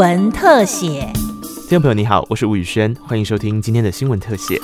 文特写。听众朋友你好，我是吴宇轩，欢迎收听今天的新闻特写。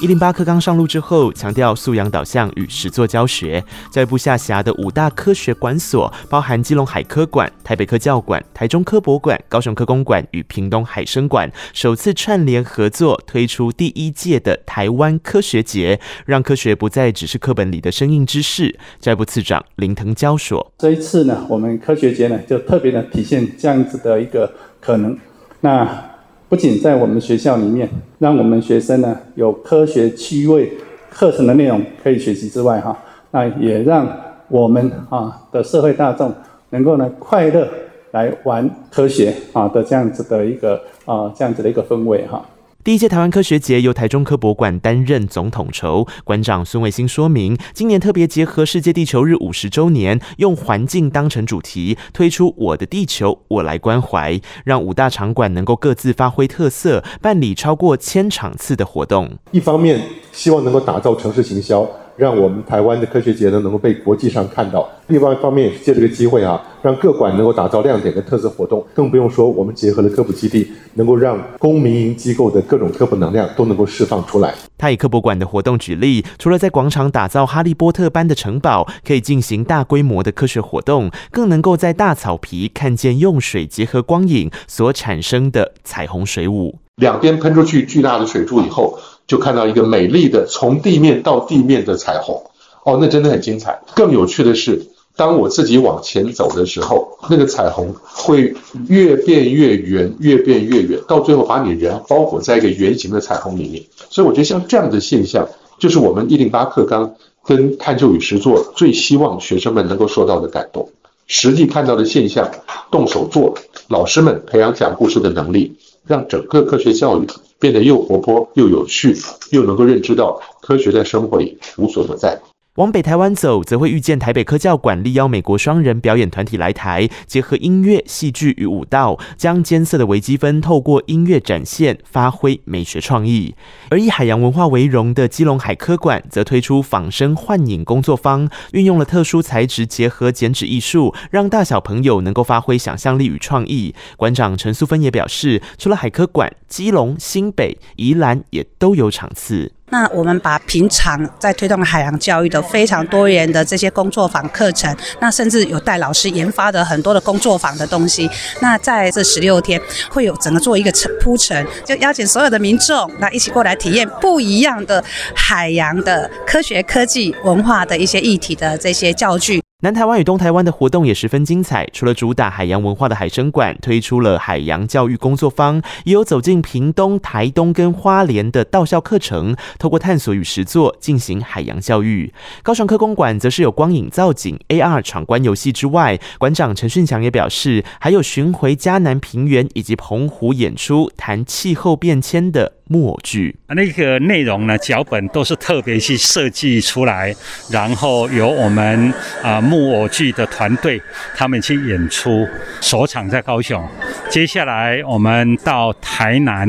一零八课纲上路之后，强调素养导向与实作教学。教育部下辖的五大科学馆所，包含基隆海科馆、台北科教馆、台中科博馆、高雄科工馆与屏东海生馆，首次串联合作，推出第一届的台湾科学节，让科学不再只是课本里的生硬知识。教育部次长林腾蛟说：“这一次呢，我们科学节呢，就特别的体现这样子的一个可能。那。”不仅在我们学校里面，让我们学生呢有科学趣味课程的内容可以学习之外，哈，那也让我们啊的社会大众能够呢快乐来玩科学啊的这样子的一个啊这样子的一个氛围，哈。第一届台湾科学节由台中科博馆担任总统筹，馆长孙卫星说明，今年特别结合世界地球日五十周年，用环境当成主题，推出“我的地球，我来关怀”，让五大场馆能够各自发挥特色，办理超过千场次的活动。一方面，希望能够打造城市行销。让我们台湾的科学节呢能够被国际上看到。另外一方面也是借这个机会啊，让各馆能够打造亮点的特色活动。更不用说我们结合了科普基地，能够让公民营机构的各种科普能量都能够释放出来。他以科博馆的活动举例，除了在广场打造哈利波特般的城堡，可以进行大规模的科学活动，更能够在大草皮看见用水结合光影所产生的彩虹水舞。两边喷出去巨大的水柱以后。就看到一个美丽的从地面到地面的彩虹，哦，那真的很精彩。更有趣的是，当我自己往前走的时候，那个彩虹会越变越圆，越变越远，到最后把你人包裹在一个圆形的彩虹里面。所以我觉得像这样的现象，就是我们一零八课纲跟探究与实作最希望学生们能够受到的感动。实际看到的现象，动手做，老师们培养讲故事的能力，让整个科学教育。变得又活泼又有趣，又能够认知到科学在生活里无所不在。往北台湾走，则会遇见台北科教馆力邀美国双人表演团体来台，结合音乐、戏剧与舞蹈，将艰涩的微积分透过音乐展现，发挥美学创意。而以海洋文化为荣的基隆海科馆，则推出仿生幻影工作坊，运用了特殊材质，结合剪纸艺术，让大小朋友能够发挥想象力与创意。馆长陈素芬也表示，除了海科馆，基隆、新北、宜兰也都有场次。那我们把平常在推动海洋教育的非常多元的这些工作坊课程，那甚至有带老师研发的很多的工作坊的东西，那在这十六天会有整个做一个成铺陈，就邀请所有的民众那一起过来体验不一样的海洋的科学、科技、文化的一些议题的这些教具。南台湾与东台湾的活动也十分精彩。除了主打海洋文化的海生馆推出了海洋教育工作坊，也有走进屏东、台东跟花莲的道校课程，透过探索与实作进行海洋教育。高雄科工馆则是有光影造景、AR 闯关游戏之外，馆长陈训强也表示，还有巡回嘉南平原以及澎湖演出，谈气候变迁的。木偶剧，那个内容呢，脚本都是特别去设计出来，然后由我们啊木偶剧的团队他们去演出。首场在高雄，接下来我们到台南，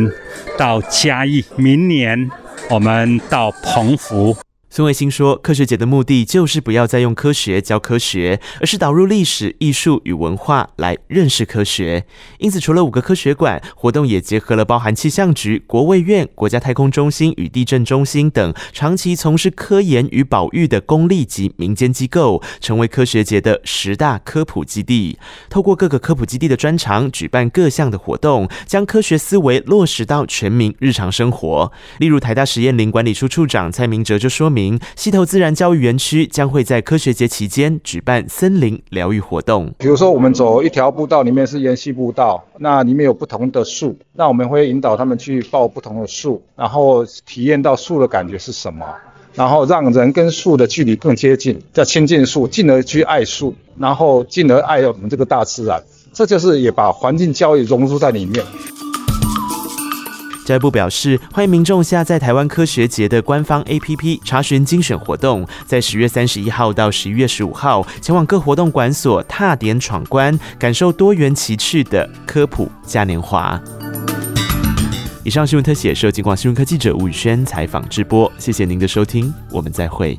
到嘉义，明年我们到澎湖。孙卫星说：“科学节的目的就是不要再用科学教科学，而是导入历史、艺术与文化来认识科学。因此，除了五个科学馆，活动也结合了包含气象局、国卫院、国家太空中心与地震中心等长期从事科研与保育的公立及民间机构，成为科学节的十大科普基地。透过各个科普基地的专长，举办各项的活动，将科学思维落实到全民日常生活。例如，台大实验林管理处处长蔡明哲就说明。”溪头自然教育园区将会在科学节期间举办森林疗愈活动。比如说，我们走一条步道，里面是沿溪步道，那里面有不同的树，那我们会引导他们去抱不同的树，然后体验到树的感觉是什么，然后让人跟树的距离更接近，叫亲近树，进而去爱树，然后进而爱我们这个大自然。这就是也把环境教育融入在里面。教育部表示，欢迎民众下载台湾科学节的官方 APP，查询精选活动。在十月三十一号到十一月十五号，前往各活动馆所踏点闯关，感受多元奇趣的科普嘉年华。以上新闻特写受金广新闻科记者吴宇轩采访直播，谢谢您的收听，我们再会。